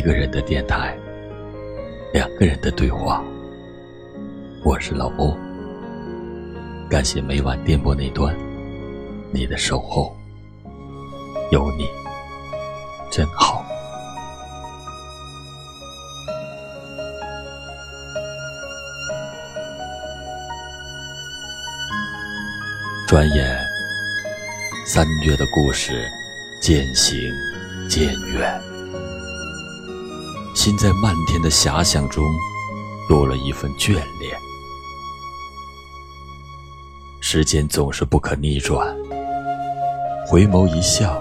一个人的电台，两个人的对话。我是老欧，感谢每晚电波那端你的守候，有你真好。转眼，三月的故事渐行渐远。心在漫天的遐想中，多了一份眷恋。时间总是不可逆转，回眸一笑，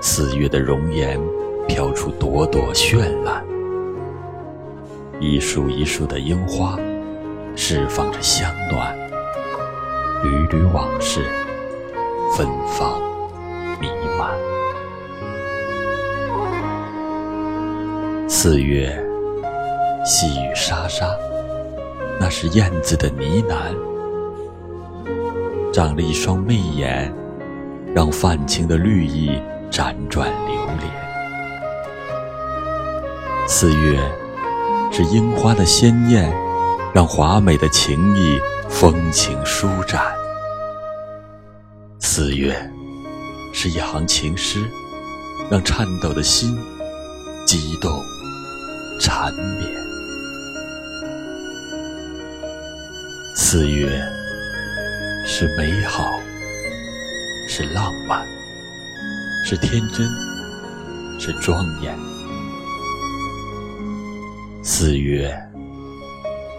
四月的容颜飘出朵朵绚烂，一束一束的樱花释放着香暖。缕缕往事，芬芳弥漫。四月，细雨沙沙，那是燕子的呢喃。长了一双媚眼，让泛青的绿意辗转流连。四月，是樱花的鲜艳，让华美的情意。风情舒展，四月是一行情诗，让颤抖的心激动缠绵。四月是美好，是浪漫，是天真，是庄严。四月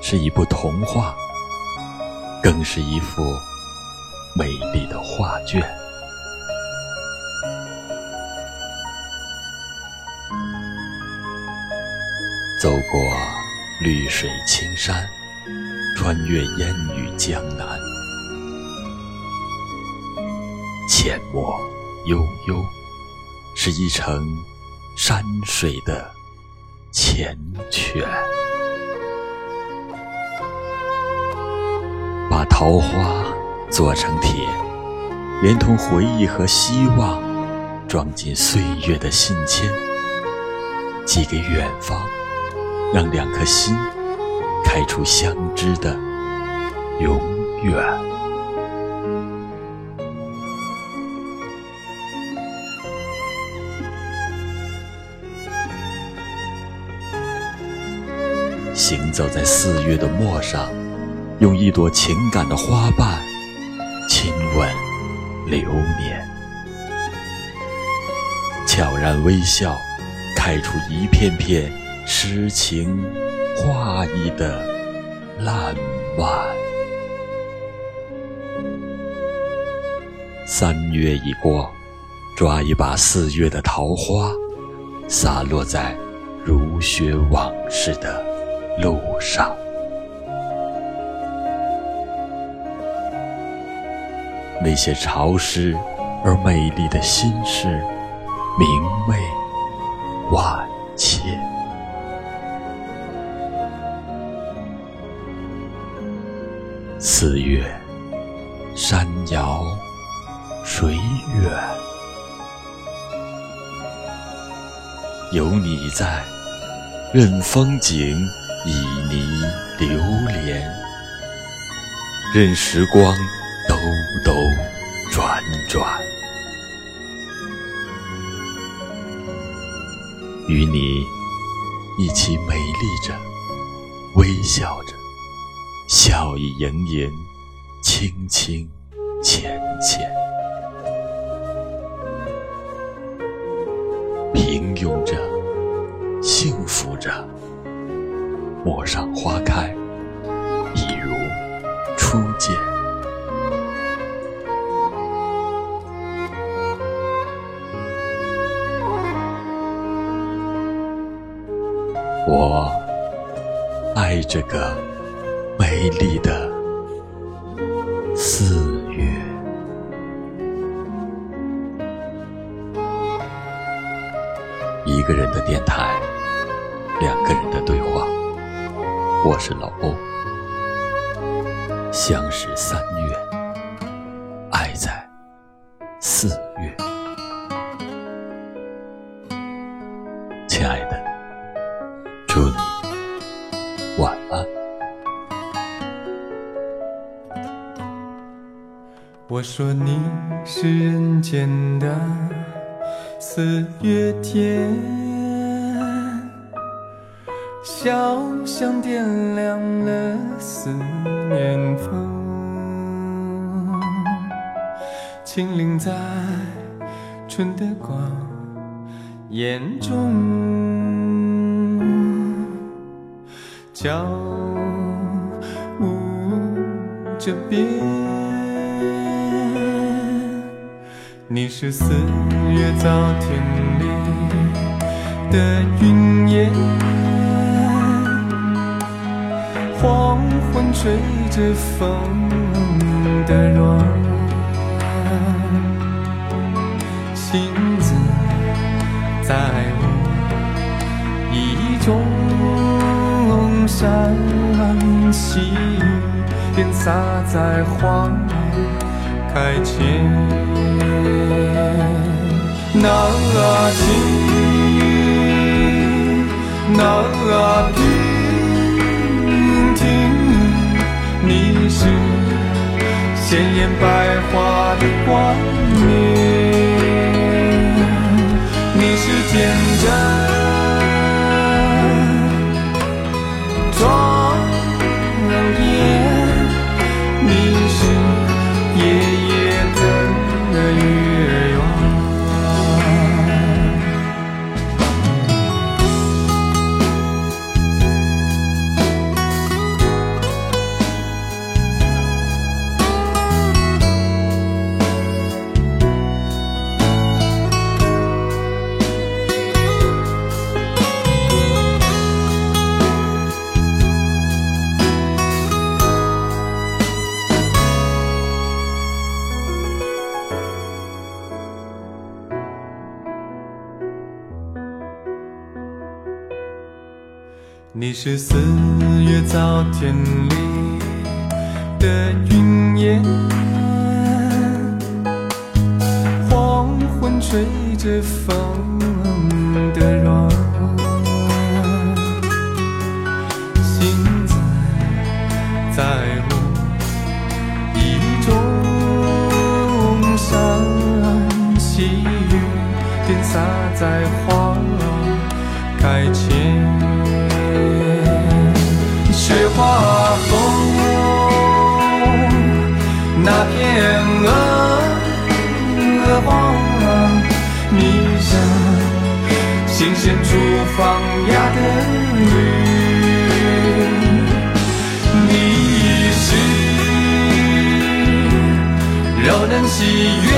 是一部童话。更是一幅美丽的画卷。绿水青山，穿越烟雨江南，阡陌悠悠，是一程山水的缱绻。把桃花做成铁，连同回忆和希望，装进岁月的信笺，寄给远方，让两颗心开出相知的永远。行走在四月的陌上。用一朵情感的花瓣亲吻流年，悄然微笑，开出一片片诗情画意的烂漫。三月已过，抓一把四月的桃花，洒落在如雪往事的路上。那些潮湿而美丽的心事，明媚万千。四月，山遥水远，有你在，任风景旖旎流连，任时光。兜兜转转，与你一起美丽着，微笑着，笑意盈盈，轻轻浅浅，平庸着，幸福着，陌上花开，一如初见。我爱这个美丽的四月。一个人的电台，两个人的对话。我是老欧，相识三月，爱在四月。说你是人间的四月天，小巷点亮了思念风，轻灵在春的光眼中，交舞着边。你是四月早天里的云烟，黄昏吹着风的软，星子在我意中闪细雨点洒在花开前。那情，那平听，你是鲜艳百花的冠冕，是四月早天里的云烟，黄昏吹着风的软，星子在我意中闪，细雨点洒在花开前。雪花红，那片鹅鹅黄，你像新鲜出放芽的绿，你是柔嫩喜悦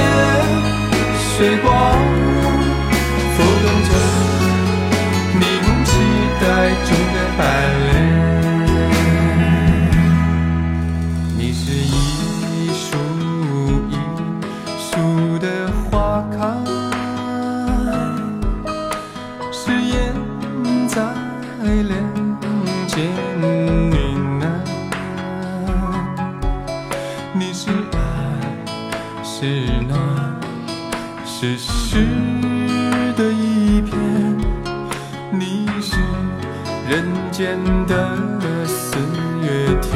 水光，是诗的一篇，你是人间的四月天，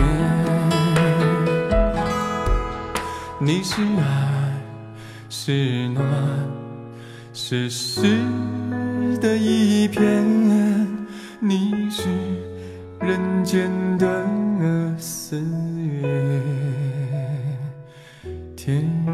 你是爱，是暖，是诗的一篇，的四月天。